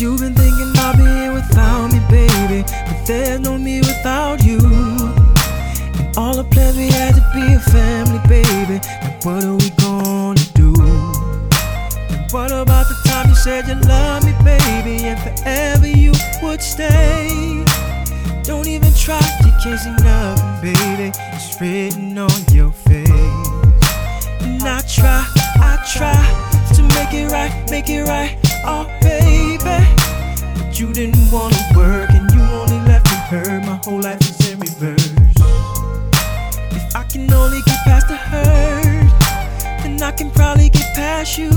you've been thinking about being without me, baby. But there's no me without you. And all the plans we had to be a family, baby. Now what are we gonna do? And what about the time you said you love me, baby? And forever you would stay. Don't even try, you can't see nothing, baby. It's written on your face. And I try, I try to make it right, make it right, oh baby. You didn't wanna work and you only left me hurt. My whole life is in reverse. If I can only get past the hurt, then I can probably get past you.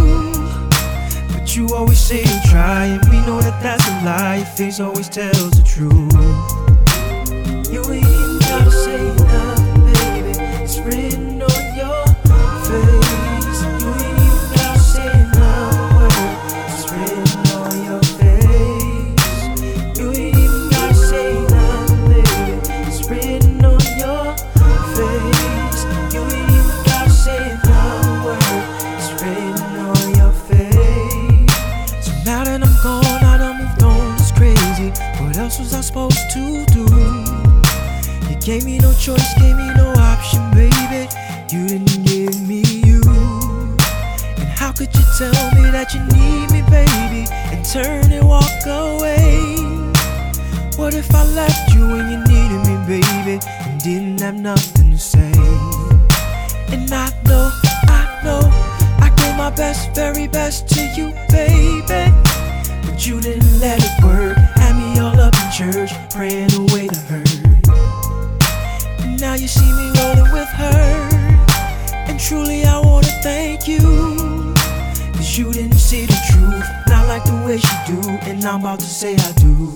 But you always say you try, and we know that that's a lie. Your face always tells the truth. You else was I supposed to do? You gave me no choice, gave me no option, baby. You didn't give me you. And how could you tell me that you need me, baby, and turn and walk away? What if I left you when you needed me, baby, and didn't have nothing praying away the hurt. And now you see me rolling with her. And truly, I wanna thank you. Cause you didn't see the truth, not like the way she do. And I'm about to say I do.